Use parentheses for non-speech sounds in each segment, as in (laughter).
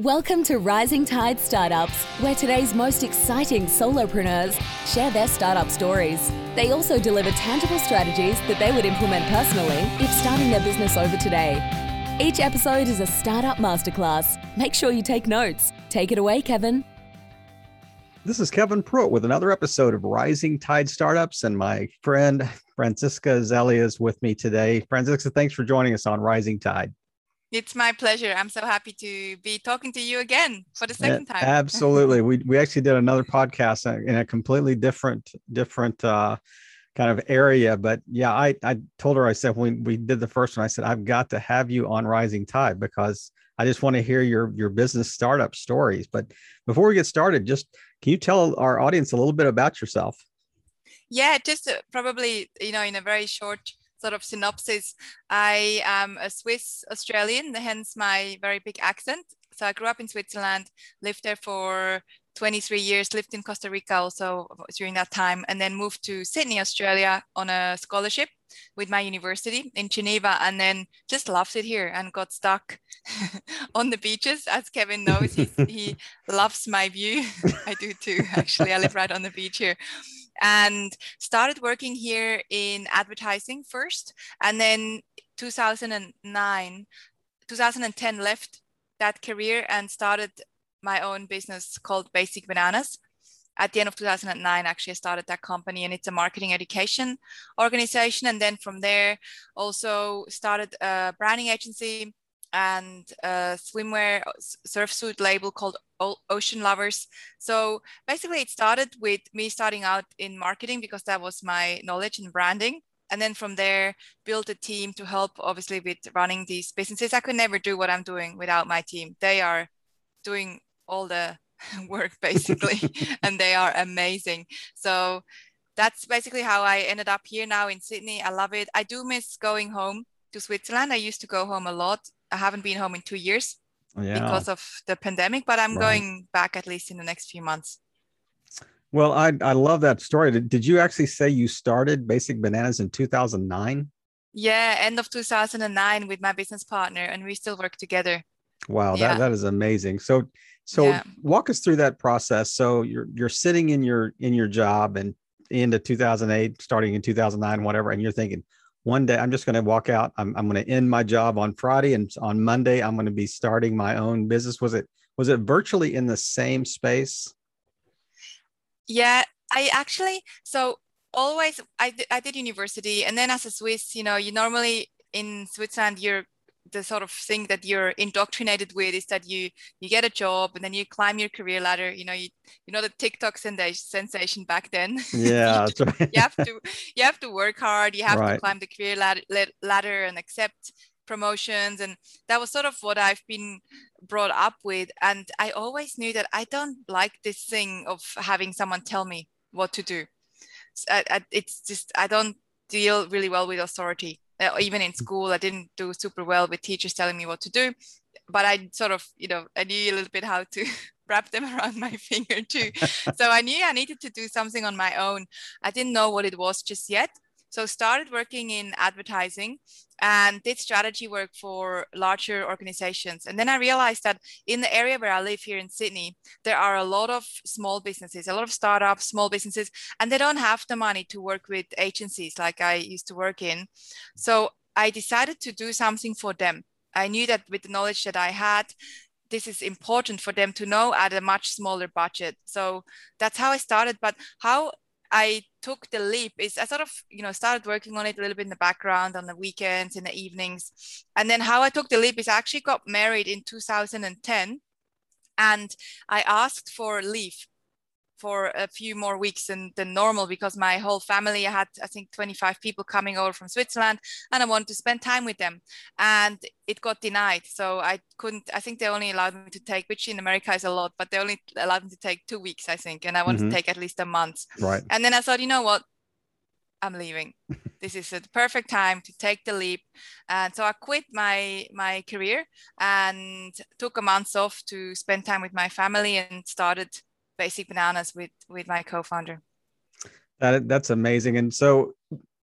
Welcome to Rising Tide Startups, where today's most exciting solopreneurs share their startup stories. They also deliver tangible strategies that they would implement personally if starting their business over today. Each episode is a startup masterclass. Make sure you take notes. Take it away, Kevin. This is Kevin Pruitt with another episode of Rising Tide Startups, and my friend Franziska Iseli is with me today. Franziska, thanks for joining us on Rising Tide. It's my pleasure. I'm so happy to be talking to you again for the second time. Absolutely. (laughs) we we actually did another podcast in a completely different different uh, kind of area, but yeah, I I told her I said when we did the first one, I said I've got to have you on Rising Tide because I just want to hear your your business startup stories. But before we get started, just can you tell our audience a little bit about yourself? Yeah, just uh, probably you know in a very short sort of synopsis, I am a Swiss Australian, hence my very big accent. So I grew up in Switzerland, lived there for 23 years, lived in Costa Rica also during that time, and then moved to Sydney, Australia on a scholarship with my university in Geneva, and then just loved it here and got stuck (laughs) on the beaches. As Kevin knows, he, he (laughs) loves my view. (laughs) I do too, actually. I live right on the beach here and started working here in advertising first and then 2009 2010 left that career and started my own business called basic bananas. At the end of 2009 actually i started that company and it's a marketing education organization. And then from there also started a branding agency and a swimwear uh, surf suit label called Ocean Lovers. So basically, it started with me starting out in marketing because that was my knowledge in branding. And then from there, built a team to help, obviously, with running these businesses. I could never do what I'm doing without my team. They are doing all the (laughs) work basically, (laughs) and they are amazing. So that's basically how I ended up here now in Sydney. I love it. I do miss going home to Switzerland. I used to go home a lot. I haven't been home in two years yeah. because of the pandemic, but I'm right. going back at least in the next few months. Well, I, I love that story. Did, did you actually say you started Basic Bananas in 2009? Yeah, end of 2009 with my business partner, and we still work together. Wow, yeah. that, that is amazing. So so yeah. walk us through that process. So you're you're sitting in your in your job and into 2008, starting in 2009, whatever, and you're thinking, one day I'm just going to walk out. I'm, I'm going to end my job on Friday, and on Monday I'm going to be starting my own business. Was it was it virtually in the same space? Yeah, I actually so always I, I did university, and then as a Swiss, you know, you normally in Switzerland you're the sort of thing that you're indoctrinated with is that you you get a job and then you climb your career ladder. You know you, you know the tiktok sensation back then. (laughs) Yeah you, right. you, have to you have to work hard. You have right. to climb the career ladder, ladder and accept promotions. And that was sort of what i've been brought up with. And i always knew that i don't like this thing of having someone tell me what to do. It's just i don't deal really well with authority Uh, even in school i didn't do super well with teachers telling me what to do but i sort of you know i knew a little bit how to (laughs) wrap them (laughs) around my finger too. (laughs) So i knew i needed to do something on my own. I didn't know what it was just yet so started working in advertising and did strategy work for larger organizations. And then I realized that in the area where I live here in Sydney, there are a lot of small businesses, a lot of startups, small businesses, and they don't have the money to work with agencies like I used to work in. So I decided to do something for them. I knew that with the knowledge that I had, this is important for them to know at a much smaller budget. So that's how I started. But how I took the leap is I sort of, you know, started working on it a little bit in the background on the weekends, in the evenings. And then how I took the leap is I actually got married in 2010 and I asked for leave for a few more weeks than, than normal because my whole family I had I think 25 people coming over from Switzerland and I wanted to spend time with them. And it got denied. So I couldn't I think they only allowed me to take which in America is a lot but they only allowed me to take two weeks I think and I wanted mm-hmm. to take at least a month. Right. And then I thought you know what? I'm leaving. (laughs) This is the perfect time to take the leap. And so I quit my my career and took a month off to spend time with my family and started basic bananas with with my co-founder that that's amazing and so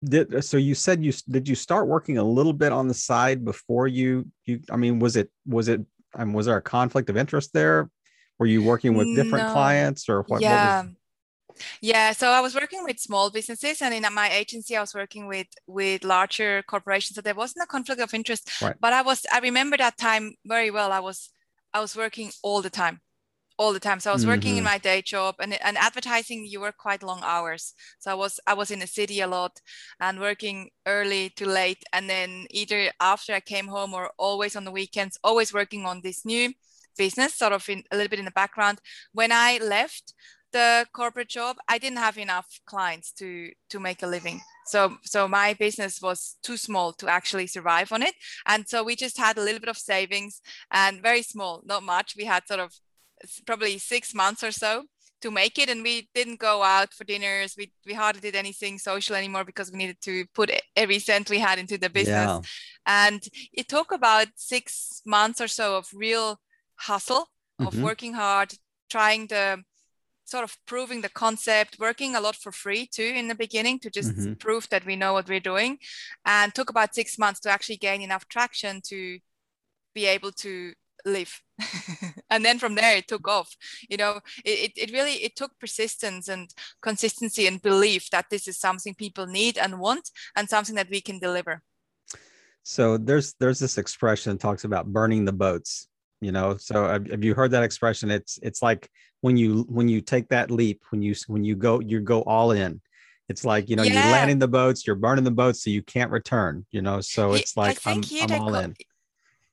did so you said you did you start working a little bit on the side before you you i mean was it was it um, was there a conflict of interest there? Were you working with different no. clients or what? Yeah. What was... Yeah, so I was working with small businesses, and in my agency, I was working with with larger corporations. So there wasn't a conflict of interest. Right. But I was, I remember that time very well. I was, I was working all the time, all the time. So I was mm-hmm. working in mm-hmm. my day job, and and advertising, you work quite long hours. So I was, I was in the city a lot, and working early to late, and then either after I came home or always on the weekends, always working on this new business, sort of in a little bit in the background. When I left the corporate job, I didn't have enough clients to to make a living. So so my business was too small to actually survive on it. And so we just had a little bit of savings and very small, not much. We had sort of probably six months or so to make it and we didn't go out for dinners we, we hardly did anything social anymore because we needed to put every cent we had into the business yeah. and it took about six months or so of real hustle of mm-hmm. working hard trying the sort of proving the concept, working a lot for free too in the beginning to just mm-hmm. prove that we know what we're doing, and took about six months to actually gain enough traction to be able to live (laughs) and then from there it took off. You know it, it really it took persistence and consistency and belief that this is something people need and want and something that we can deliver. So there's there's this expression that talks about burning the boats you know? So have, have you heard that expression? It's it's like when you when you take that leap when you when you go you go all in it's like you know yeah. you're landing the boats you're burning the boats so you can't return you know? So it's like i'm, I'm all in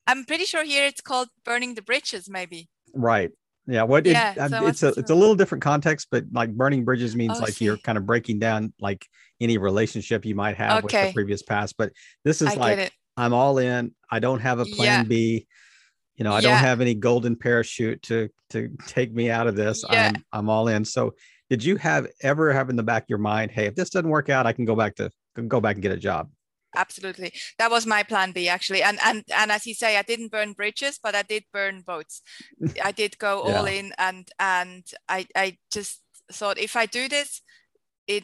i'm pretty sure here it's called burning the bridges maybe right yeah what it, yeah, so um, it's a it's a little different context but like burning bridges means oh, like see. you're kind of breaking down like any relationship you might have okay. with the previous past but this is I like i'm all in i don't have a plan yeah. b you know i yeah. don't have any golden parachute to to take me out of this yeah. i'm i'm all in so did you have ever have in the back of your mind hey if this doesn't work out i can go back to go back and get a job absolutely. That was my plan b actually. And and and as you say i didn't burn bridges but i did burn boats. (laughs) I did go yeah. all in and and i i just thought if i do this it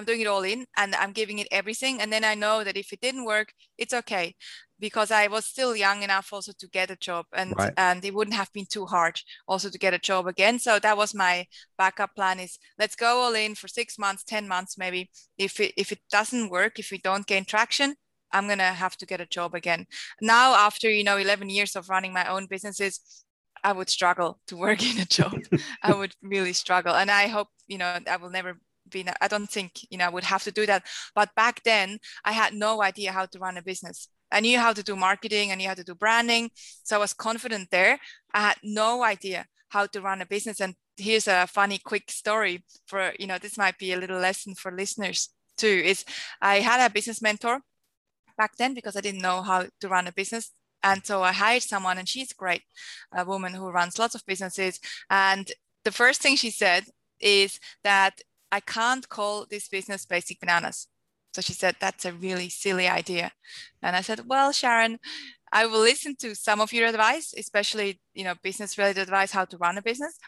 i'm doing it all in and i'm giving it everything and then i know that if it didn't work it's okay because I was still young enough also to get a job and right. and it wouldn't have been too hard also to get a job again. So that was my backup plan is let's go all in for six months, 10 months maybe. If it if it doesn't work, if we don't gain traction, I'm gonna have to get a job again. Now after you know 11 years of running my own businesses, I would struggle to work (laughs) in a job. I would really struggle. And I hope, you know, I will never be, I don't think, you know, I would have to do that. But back then I had no idea how to run a business. I knew how to do marketing, I knew how to do branding. So I was confident there. I had no idea how to run a business. And here's a funny quick story for, you know, this might be a little lesson for listeners too, is I had a business mentor back then because I didn't know how to run a business. And so I hired someone and she's great, a woman who runs lots of businesses. And the first thing she said is that I can't call this business basic bananas so she said, That's a really silly idea. And I said, Well, Sharon, I will listen to some of your advice, especially, you know, business related advice, how to run a business,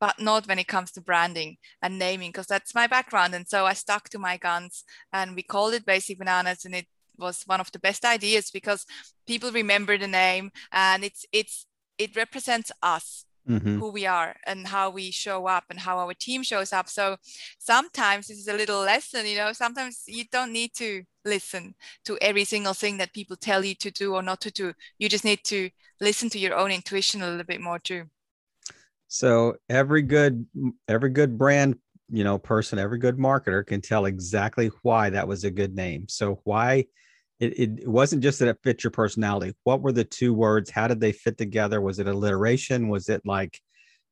but not when it comes to branding and naming, because that's my background. And so I stuck to my guns and we called it Basic Bananas and it was one of the best ideas because people remember the name and it's it's it represents us mm-hmm. who we are and how we show up and how our team shows up. So sometimes this is a little lesson, you know, sometimes you don't need to listen to every single thing that people tell you to do or not to do. You just need to listen to your own intuition a little bit more too. So every good every good brand you know person every good marketer can tell exactly why that was a good name so why it, it wasn't just that it fit your personality. What were the two words? How did they fit together? Was it alliteration? Was it like,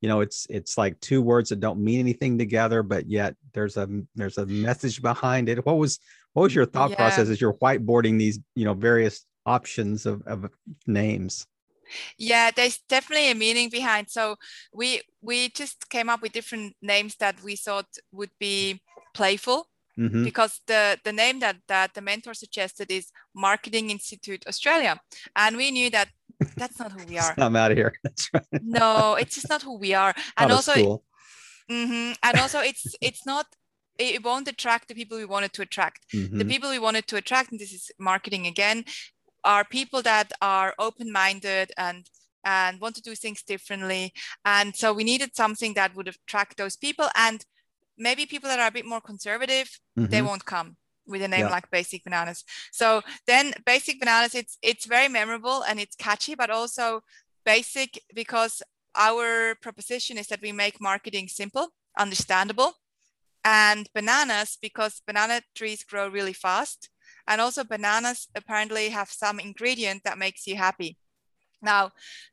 you know, it's it's like two words that don't mean anything together, but yet there's a there's a message behind it. What was what was your thought yeah. process as you're whiteboarding these, you know, various options of, of names? yeah there's definitely a meaning behind so we we just came up with different names that we thought would be playful mm-hmm. because the, the name that, that the mentor suggested is Marketing Institute Australia. And we knew that that's not who we (laughs) are. I'm out of here. (laughs) That's right. no, it's just not who we are. (laughs) And also, mm-hmm, and also it's it's not it won't attract the people we wanted to attract. Mm-hmm. The people we wanted to attract, and this is marketing again, are people that are open-minded and and want to do things differently. And so we needed something that would attract those people. And maybe people that are a bit more conservative, mm-hmm. they won't come with a name yeah. like Basic Bananas. So then Basic Bananas, it's it's very memorable and it's catchy, but also basic because our proposition is that we make marketing simple, understandable, and bananas because banana trees grow really fast. And also bananas apparently have some ingredient that makes you happy. Now,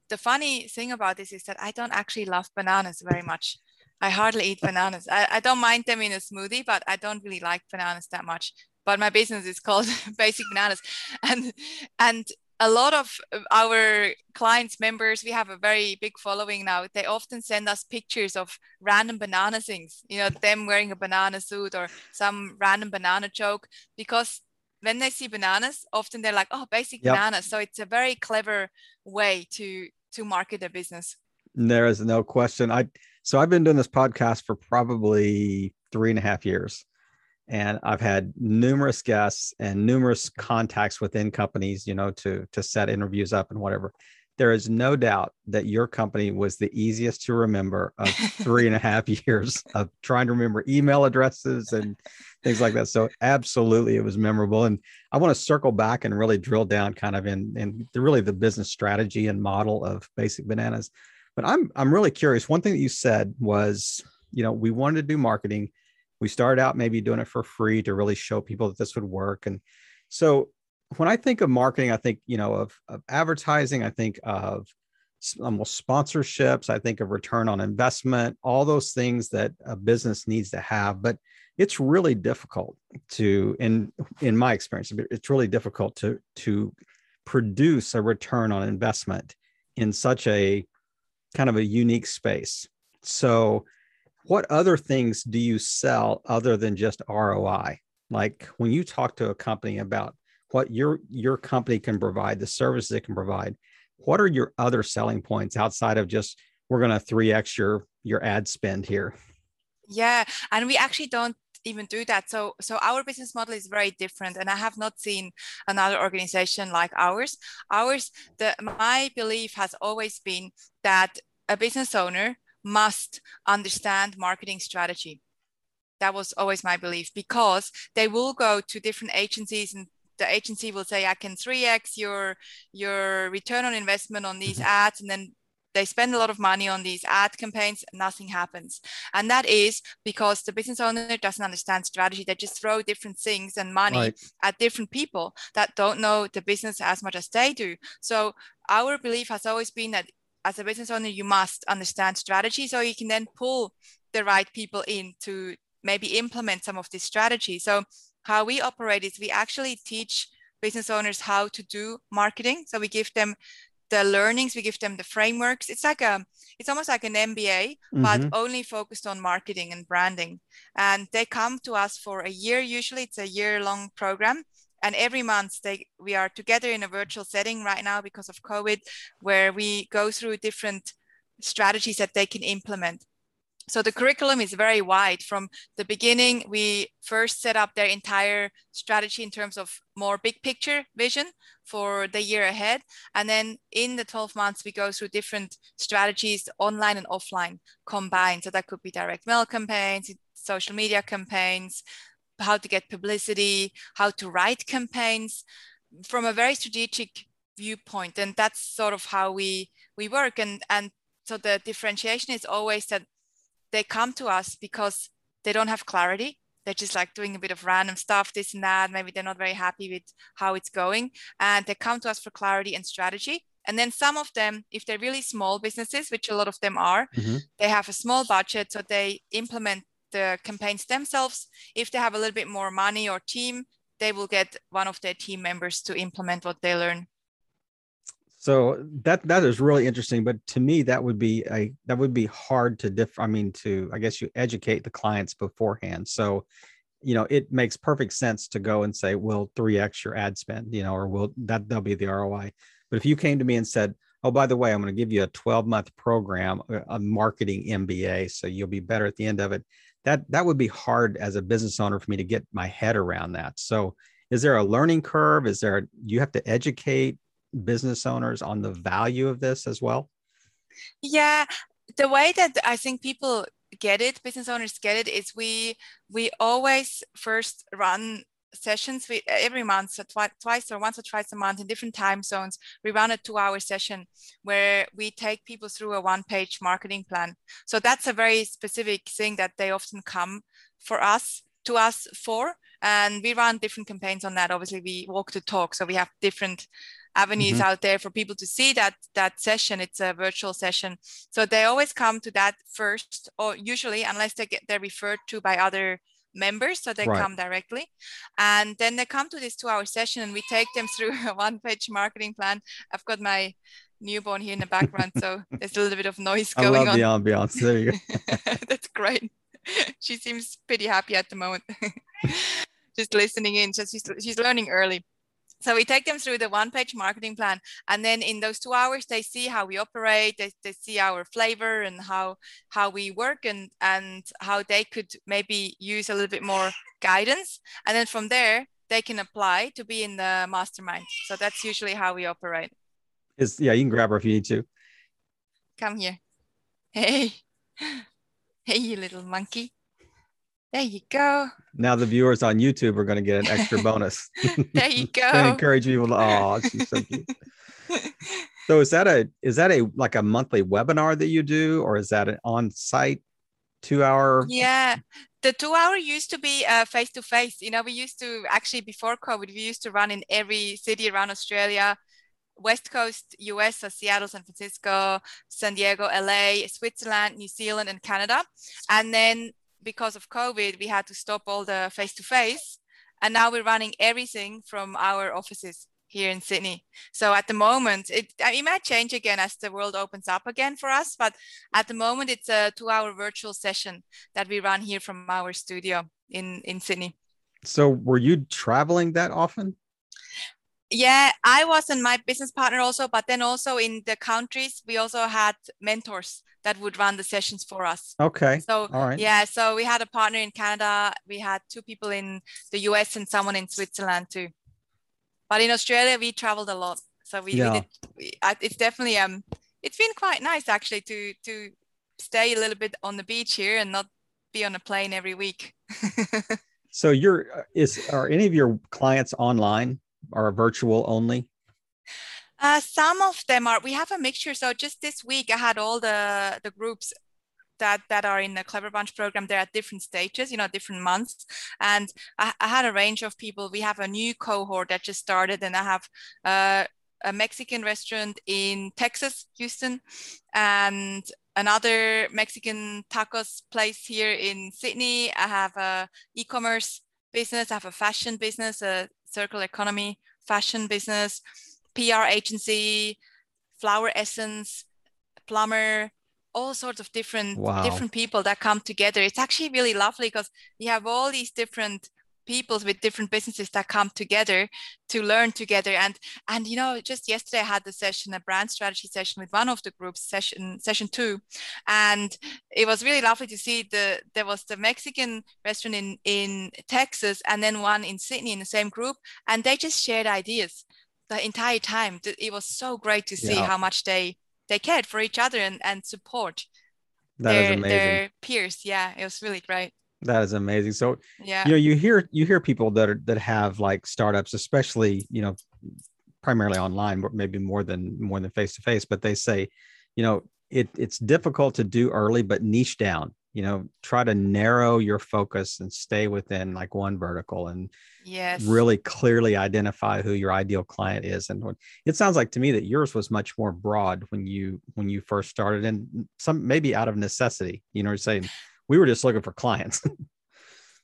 the funny thing about this is that I don't actually love bananas very much. I hardly eat bananas. I, I don't mind them in a smoothie, but I don't really like bananas that much. But my business is called (laughs) Basic Bananas, and and a lot of our clients members we have a very big following now they often send us pictures of random banana things you know them wearing a banana suit or some random banana joke because when they see bananas often they're like oh basic yep. bananas so it's a very clever way to to market their business there is no question i so I've been doing this podcast for probably three and a half years. And I've had numerous guests and numerous contacts within companies, you know, to to set interviews up and whatever. There is no doubt that your company was the easiest to remember of (laughs) three and a half years of trying to remember email addresses and things like that. So absolutely, it was memorable. And I want to circle back and really drill down kind of in in the, really the business strategy and model of Basic Bananas. But I'm I'm really curious. One thing that you said was, you know, we wanted to do marketing. We started out maybe doing it for free to really show people that this would work. And so when I think of marketing, I think, you know, of, of advertising, I think of almost sponsorships, I think of return on investment, all those things that a business needs to have. But it's really difficult to, in in my experience, it's really difficult to to produce a return on investment in such a kind of a unique space. So, what other things do you sell other than just ROI? Like when you talk to a company about what your your company can provide, the services it can provide, what are your other selling points outside of just we're going to 3x your your ad spend here? Yeah, and we actually don't even do that. So, so our business model is very different, and I have not seen another organization like ours. Ours, the my belief has always been that a business owner must understand marketing strategy. That was always my belief because they will go to different agencies and the agency will say, I can 3x your your return on investment on these mm-hmm. ads, and then they spend a lot of money on these ad campaigns nothing happens. And that is because the business owner doesn't understand strategy. They just throw different things and money right. at different people that don't know the business as much as they do. So our belief has always been that as a business owner you must understand strategy so you can then pull the right people in to maybe implement some of this strategy. So how we operate is we actually teach business owners how to do marketing. So we give them the learnings we give them the frameworks. It's like a it's almost like an mba mm-hmm. but only focused on marketing and branding. And they come to us for a year. Usually it's a year long program. And every month they we are together in a virtual setting right now because of covid where we go through different strategies that they can implement so the curriculum is very wide. From the beginning, we first set up their entire strategy in terms of more big picture vision for the year ahead. And then in the 12 months, we go through different strategies, online and offline combined. So that could be direct mail campaigns, social media campaigns, how to get publicity, how to write campaigns from a very strategic viewpoint. And that's sort of how we, we work. And, and so the differentiation is always that they come to us because they don't have clarity. They're just like doing a bit of random stuff, this and that. Maybe they're not very happy with how it's going. And they come to us for clarity and strategy. And then some of them, if they're really small businesses, which a lot of them are, mm-hmm. they have a small budget. So they implement the campaigns themselves. If they have a little bit more money or team, they will get one of their team members to implement what they learn. So that that is really interesting, but to me that would be a that would be hard to diff. I mean, to I guess you educate the clients beforehand. So, you know, it makes perfect sense to go and say, "We'll three x your ad spend," you know, or will that that'll be the ROI. But if you came to me and said, "Oh, by the way, I'm going to give you a 12 month program, uh, a marketing MBA, so you'll be better at the end of it," that that would be hard as a business owner for me to get my head around that. So, is there a learning curve? Is there you have to educate business owners on the value of this as well? Yeah, the way that I think people get it, business owners get it, is we we always first run sessions we, every month, so twi- twice or once or twice a month in different time zones. We run a two-hour session where we take people through a one-page marketing plan. So that's a very specific thing that they often come for us to us for, and we run different campaigns on that. Obviously, we walk the talk, so we have different avenues mm-hmm. out there for people to see that that session. It's a virtual session. So they always come to that first or usually unless they get they're referred to by other members so they right. come directly. And then they come to this two hour session and we take them (laughs) through a one page marketing plan. I've got my newborn here in the background so (laughs) there's a little bit of noise going I love on. the ambiance. There you go. (laughs) That's great. She seems pretty happy at the moment. Just listening in. So she's, she's learning early so we take them through the one page marketing plan. And then in those two hours, they see how we operate, they, they see our flavor and how, how we work and, and how they could maybe use a little bit more guidance. And then from there, they can apply to be in the mastermind. So that's usually how we operate. Is yeah, you can grab her if you need to. Come here. Hey. (laughs) Hey, you little monkey. There you go. Now the viewers on YouTube are going to get an extra (laughs) bonus. there you (laughs) go. to encourage people to oh, she's so cute. so is that a is that a like a monthly webinar that you do, or is that an on-site two-hour? Yeah, the two-hour used to be uh, face-to-face. You know, we used to actually before COVID, we used to run in every city around Australia. West Coast US, so Seattle, San Francisco, San Diego, LA, Switzerland, New Zealand, and Canada. And then because of COVID, we had to stop all the face to face. And now we're running everything from our offices here in Sydney. So at the moment, it, it might change again as the world opens up again for us. But at the moment, it's a two hour virtual session that we run here from our studio in, in Sydney. So were you traveling that often? Yeah, I was and my business partner also, but then also in the countries, we also had mentors that would run the sessions for us. Okay. So all right. yeah, so we had a partner in Canada, we had two people in the US and someone in Switzerland too. But in Australia, we traveled a lot. So we, yeah. we did. We, it's definitely um, it's been quite nice actually to to stay a little bit on the beach here and not be on a plane every week. (laughs) so you're uh, is are any of your clients online or virtual only? Uh, some of them are. We have a mixture. So just this week, I had all the the groups that that are in the Clever Bunch program. They're at different stages, you know, different months. And I, I had a range of people. We have a new cohort that just started, and I have uh, a Mexican restaurant in Texas, Houston, and another Mexican tacos place here in Sydney. I have a e-commerce business. I have a fashion business, a circular economy fashion business PR agency, flower essence, plumber, all sorts of different wow. different people that come together. It's actually really lovely because you have all these different peoples with different businesses that come together to learn together and and you know just yesterday i had the session a brand strategy session with one of the groups session session two and it was really lovely to see the there was the mexican restaurant in in texas and then one in sydney in the same group and they just shared ideas the entire time. It was so great to see yeah. how much they they cared for each other and, and support that their, their peers. Yeah, it was really great. That is amazing. So yeah, you know, you hear you hear people that are that have like startups, especially you know, primarily online, but maybe more than more than face to face, but they say, you know, it it's difficult to do early, but niche down you know try to narrow your focus and stay within like one vertical and yes. really clearly identify who your ideal client is. And it sounds like to me that yours was much more broad when you when you first started and some maybe out of necessity you know what I'm saying we were just looking for clients (laughs)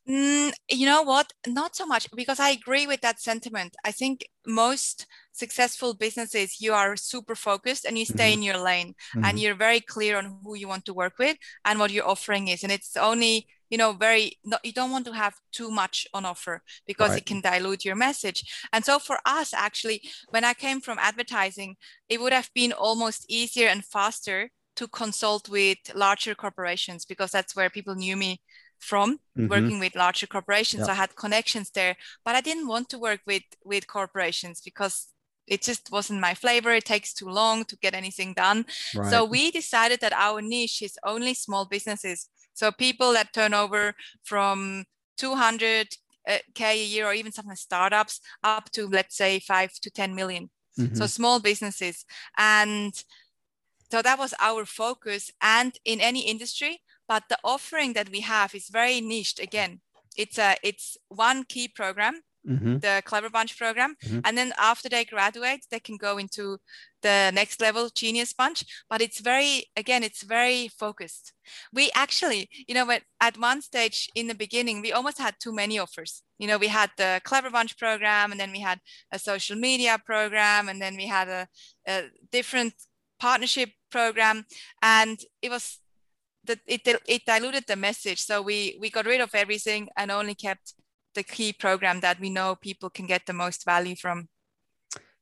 Mm, you know what? Not so much because I agree with that sentiment. I think most successful businesses, you are super focused and you stay mm-hmm. in your lane mm-hmm. and you're very clear on who you want to work with and what your offering is. And it's only, you know, very, no, you don't want to have too much on offer because right. it can dilute your message. And so for us, actually, when I came from advertising, it would have been almost easier and faster to consult with larger corporations because that's where people knew me from mm-hmm. working with larger corporations. I had connections there, but I didn't want to work with with corporations because it just wasn't my flavor it takes too long to get anything done right. so we decided that our niche is only small businesses so people that turn over from 200 uh, k a year or even some startups up to let's say 5 to 10 million. Mm-hmm. so small businesses and so that was our focus and in any industry but the offering that we have is very niched. Again it's a it's one key program mm-hmm. the clever bunch program. Mm-hmm. and then after they graduate they can go into the next level genius bunch. But it's very again it's very focused. We actually you know at one stage in the beginning we almost had too many offers. You know we had the clever bunch program and then we had a social media program and then we had a, a different partnership program and it was that it, it diluted the message so we we got rid of everything and only kept the key program that we know people can get the most value from.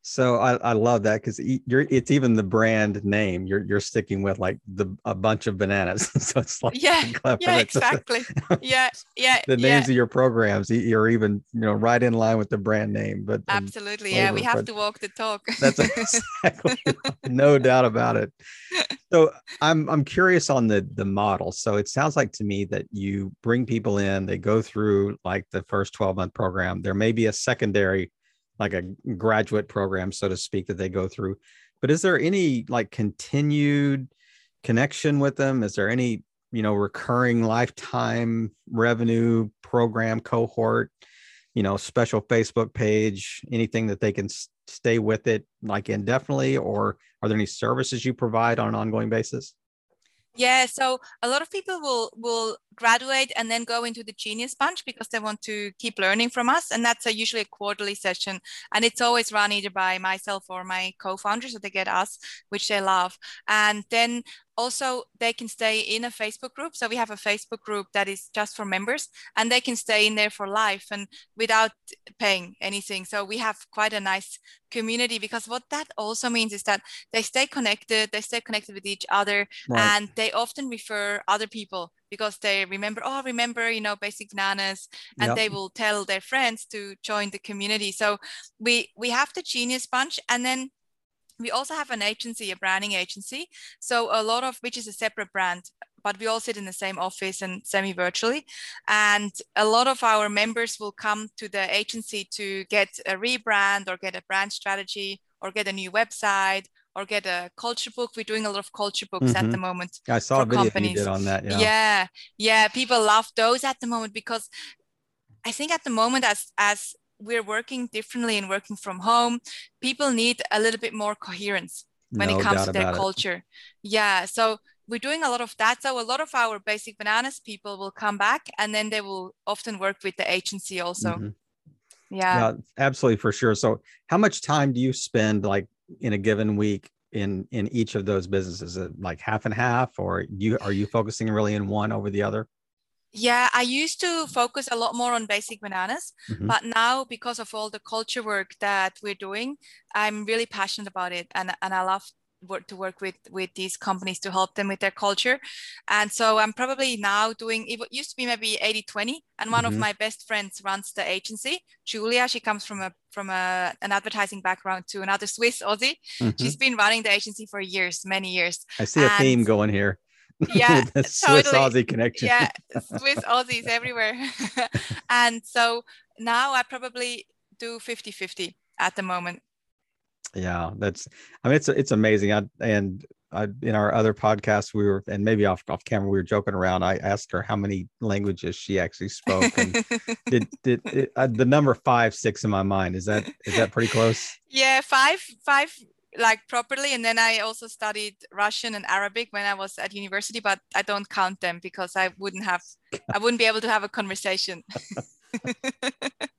So I, I love that because you're it's even the brand name you're you're sticking with like the a bunch of bananas. (laughs) so it's like yeah, (laughs) yeah, (laughs) exactly. yeah, yeah. the names yeah. of your programs you're even you know right in line with the brand name. But um, absolutely, yeah, we have to walk the talk. that's exactly no doubt about it. So I'm I'm curious on the the model. So it sounds like to me that you bring people in, they go through like the first 12 month program. There may be a secondary like a graduate program, so to speak, that they go through. But is there any like continued connection with them? Is there any, you know, recurring lifetime revenue program cohort, you know, special Facebook page, anything that they can stay with it like indefinitely? Or are there any services you provide on an ongoing basis? Yeah, so a lot of people will will graduate and then go into the Genius Bunch because they want to keep learning from us, and that's a, usually a quarterly session, and it's always run either by myself or my co-founders, so they get us, which they love, and then also they can stay in a facebook group so we have a facebook group that is just for members and they can stay in there for life and without paying anything so we have quite a nice community because what that also means is that they stay connected they stay connected with each other right. and they often refer other people because they remember oh remember you know basic bananas and yep. they will tell their friends to join the community so we we have the genius bunch and then we also have an agency, a branding agency. So a lot of which is a separate brand, but we all sit in the same office and semi-virtually. And a lot of our members will come to the agency to get a rebrand or get a brand strategy or get a new website or get a culture book. We're doing a lot of culture books mm-hmm. at the moment. I saw a video companies. you did on that. Yeah. yeah, yeah. People love those at the moment because I think at the moment as as we're working differently and working from home, people need a little bit more coherence when no it comes to their culture. It. Yeah. So we're doing a lot of that. So a lot of our basic bananas people will come back and then they will often work with the agency also. Mm-hmm. Yeah. yeah. Absolutely for sure. So how much time do you spend like in a given week in in each of those businesses? like half and half or you are you focusing really in one over the other? Yeah, I used to focus a lot more on basic bananas, mm-hmm. but now because of all the culture work that we're doing, I'm really passionate about it and, and I love work to work with with these companies to help them with their culture and so i'm probably now doing it used to be maybe 80 20 and one mm-hmm. of my best friends runs the agency julia she comes from a from a, an advertising background to another swiss aussie mm-hmm. she's been running the agency for years many years i see a theme going here yeah (laughs) Swiss totally. Aussie connection. Yeah, (laughs) Swiss Aussies everywhere. (laughs) and so now I probably do 50 50 at the moment. Yeah, that's I mean it's it's amazing. I and I, in our other podcast, we were, and maybe off off camera, we were joking around. I asked her how many languages she actually spoke, and did did it, uh, the number five six in my mind? Is that is that pretty close? Yeah, five five like properly and then i also studied russian and arabic when i was at university but i don't count them because i wouldn't have i wouldn't be able to have a conversation (laughs)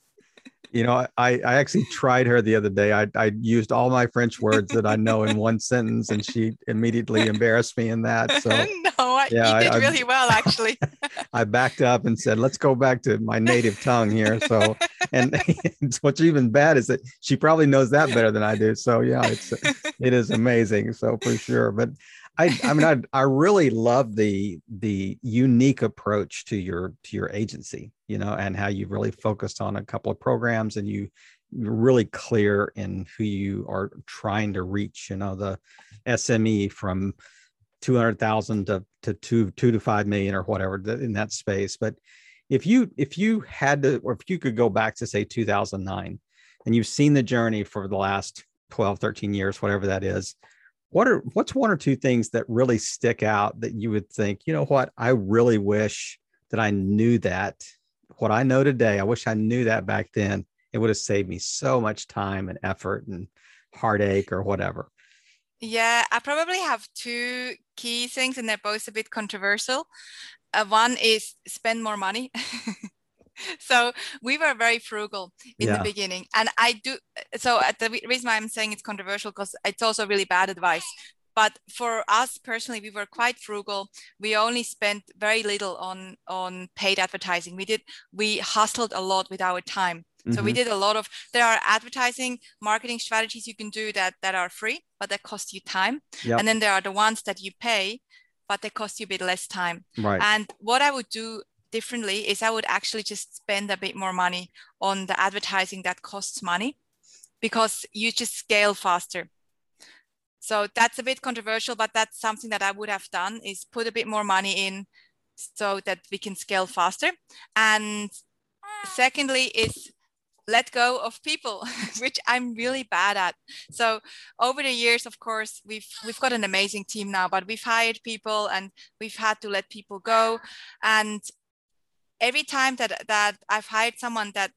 you know I, I actually tried her the other day. I, I used all my french words that i know in one sentence and she immediately embarrassed me in that. So (laughs) no yeah, you did I, really well (laughs) actually. (laughs) I backed up and said let's go back to my native tongue here. So and what's even bad is that she probably knows that better than i do. So yeah it's it is amazing. So for sure. But I, I mean, I, I really love the the unique approach to your to your agency, you know, and how you really focused on a couple of programs and you really clear in who you are trying to reach. You know, the SME from 200,000 to, to two, two to 5 million or whatever in that space. But if you, if you had to, or if you could go back to say 2009 and you've seen the journey for the last 12, 13 years, whatever that is, what are, what's one or two things that really stick out that you would think, you know what, I really wish that I knew that what I know today, I wish I knew that back then. It would have saved me so much time and effort and heartache or whatever. Yeah, I probably have two key things, and they're both a bit controversial. Uh, one is spend more money. (laughs) (laughs) so we were very frugal in yeah. the beginning, and I do. So the reason why I'm saying it's controversial because it's also really bad advice. But for us personally, we were quite frugal. We only spent very little on on paid advertising. We did we hustled a lot with our time. Mm-hmm. So we mm-hmm. did a lot of there are advertising marketing strategies you can do that that are free, but that cost you time. Yep. And then there are the ones that you pay, but they cost you a bit less time. Right. And what I would do differently is I would actually just spend a bit more money on the advertising that costs money because you just scale faster. So that's a bit controversial, but that's something that I would have done is put a bit more money in so that we can scale faster. And secondly is let go of people (laughs) which i'm really bad at so over the years of course we've we've got an amazing team now but we've hired people and we've had to let people go and every time that that i've hired someone that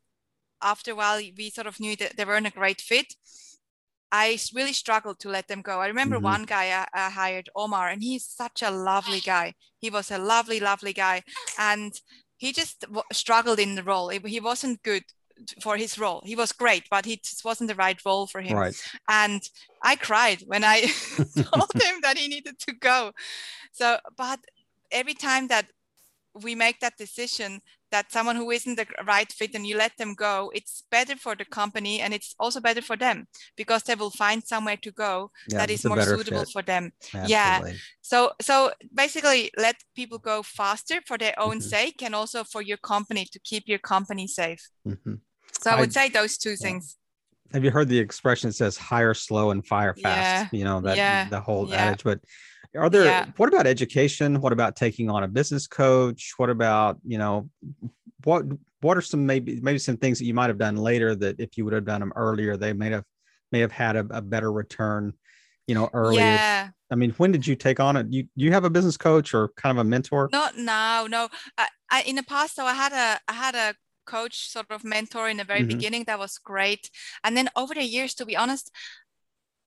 after a while we sort of knew that they weren't a great fit I really struggled to let them go. I remember mm-hmm. one guy I, I, hired, Omar, and he's such a lovely guy. He was a lovely, lovely guy. And he just w- struggled in the role. He wasn't good for his role. He was great, but he just wasn't the right role for him. Right. And I cried when I (laughs) told him that he needed to go. So, but every time that we make that decision that someone who isn't the right fit and you let them go, it's better for the company and it's also better for them because they will find somewhere to go yeah, that is more suitable fit. for them. Absolutely. Yeah. So so basically let people go faster for their own mm-hmm. sake and also for your company to keep your company safe. Mm-hmm. So I would I, say those two yeah. things. Have you heard the expression that says hire slow and fire fast? Yeah. You know, that the whole adage, but are there yeah. what about education? What about taking on a business coach? What about you know what what are some maybe maybe some things that you might have done later that if you would have done them earlier they may have may have had a, a better return you know earlier yeah. i mean when did you take on it? You do you have a business coach or kind of a mentor? Not now no. I, I in the past so i had a i had a coach sort of mentor in the very mm-hmm. beginning that was great. And then over the years to be honest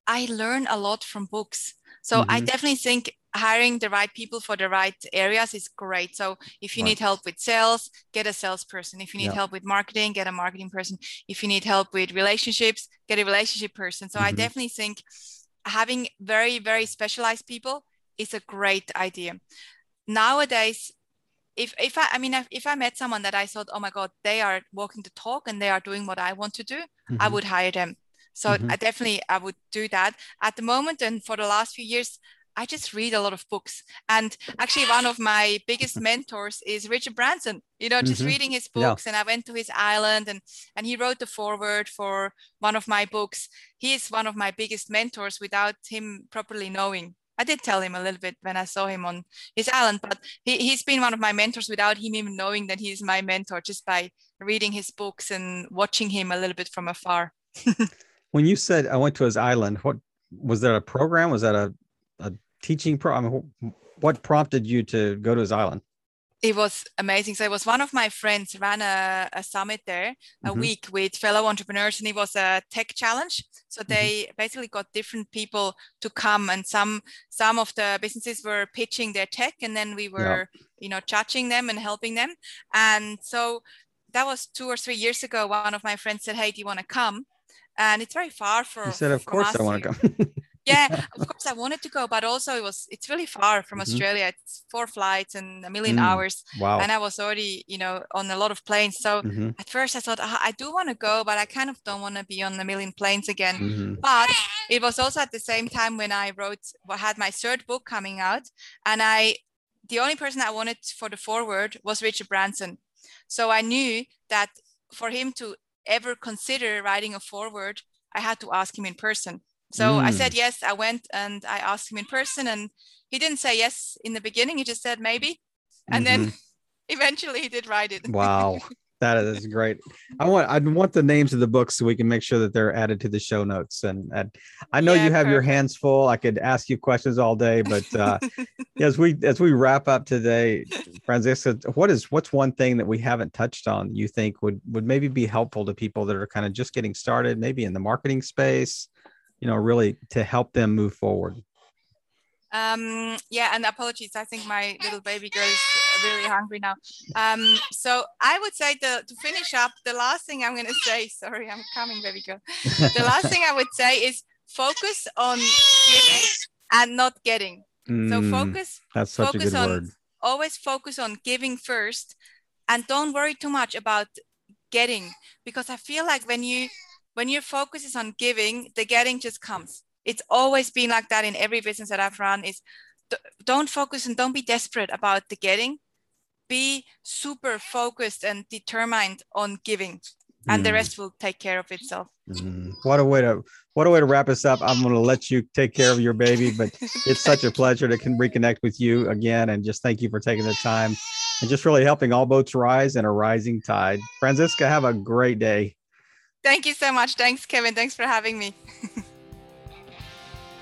i learned a lot from books so mm-hmm. I definitely think hiring the right people for the right areas is great. So if you right. need help with sales, get a salesperson. If you need yeah. help with marketing, get a marketing person. If you need help with relationships, get a relationship person. So mm-hmm. I definitely think having very, very specialized people is a great idea. Nowadays, if, if I, I mean, if, if I met someone that I thought, oh my God, they are walking the talk and they are doing what I want to do, mm-hmm. I would hire them. So mm-hmm. I definitely I would do that at the moment. And for the last few years, I just read a lot of books. And actually, one of my biggest mentors is Richard Branson. You know, just mm-hmm. reading his books. Yeah. And I went to his island and and he wrote the foreword for one of my books. He is one of my biggest mentors without him properly knowing. I did tell him a little bit when I saw him on his island, but he, he's been one of my mentors without him even knowing that he's my mentor, just by reading his books and watching him a little bit from afar. (laughs) when you said I went to his island, what was that a program? Was that a, a teaching program? what prompted you to go to his island? It was amazing. So it was one of my friends ran a, a summit there a mm-hmm. week with fellow entrepreneurs, and it was a tech challenge. So mm-hmm. they mm-hmm. basically got different people to come, and some some of the businesses were pitching their tech, and then we were yeah. you know judging them and helping them. And so that was two or three years ago. One of my friends said, "Hey, do you want to come?" And it's very far from. You said, "Of course, I want to go." (laughs) yeah, (laughs) of course, I wanted to go, but also it was it's really far from mm-hmm. Australia. It's four flights and a million mm. hours. Wow! And I was already, you know, on a lot of planes. So mm-hmm. at first I thought oh, I do want to go, but I kind of don't want to be on a million planes again. Mm-hmm. But it was also at the same time when I wrote, had my third book coming out, and I, the only person I wanted for the foreword was Richard Branson. So I knew that for him to ever consider writing a foreword, I had to ask him in person. So mm. I said mm. yes. I went and I asked him in person, and he didn't say yes in the beginning. He just said maybe, and mm-hmm. then (laughs) eventually he did write it. Wow. (laughs) That is great. I want I want the names of the books so we can make sure that they're added to the show notes. And, and I know yeah, you have perfect. your hands full. I could ask you questions all day, but uh, (laughs) as we as we wrap up today, Franziska, what is what's one thing that we haven't touched on you think would would maybe be helpful to people that are kind of just getting started, maybe in the marketing space, you know, really to help them move forward? Um, yeah, and apologies. I think my little baby girl is really hungry now. Um, so I would say the, to finish up, the last thing I'm going to say, (laughs) sorry, I'm coming, baby girl. The last thing I would say is focus on giving and not getting. Mm, so focus, that's such focus a good on, word. Always focus on giving first and don't worry too much about getting because I feel like when you when your focus is on giving, the getting just comes it's always been like that in every business that I've run is don't focus and don't be desperate about the getting. Be super focused and determined on giving and mm. the rest will take care of itself. Mm. What a way to what a way to wrap us up. I'm going to let you take care of your baby, but it's such a pleasure to can reconnect with you again and just thank you for taking the time and just really helping all boats rise in a rising tide. Franziska, have a great day. Thank you so much. Thanks, Kevin. Thanks for having me. (laughs)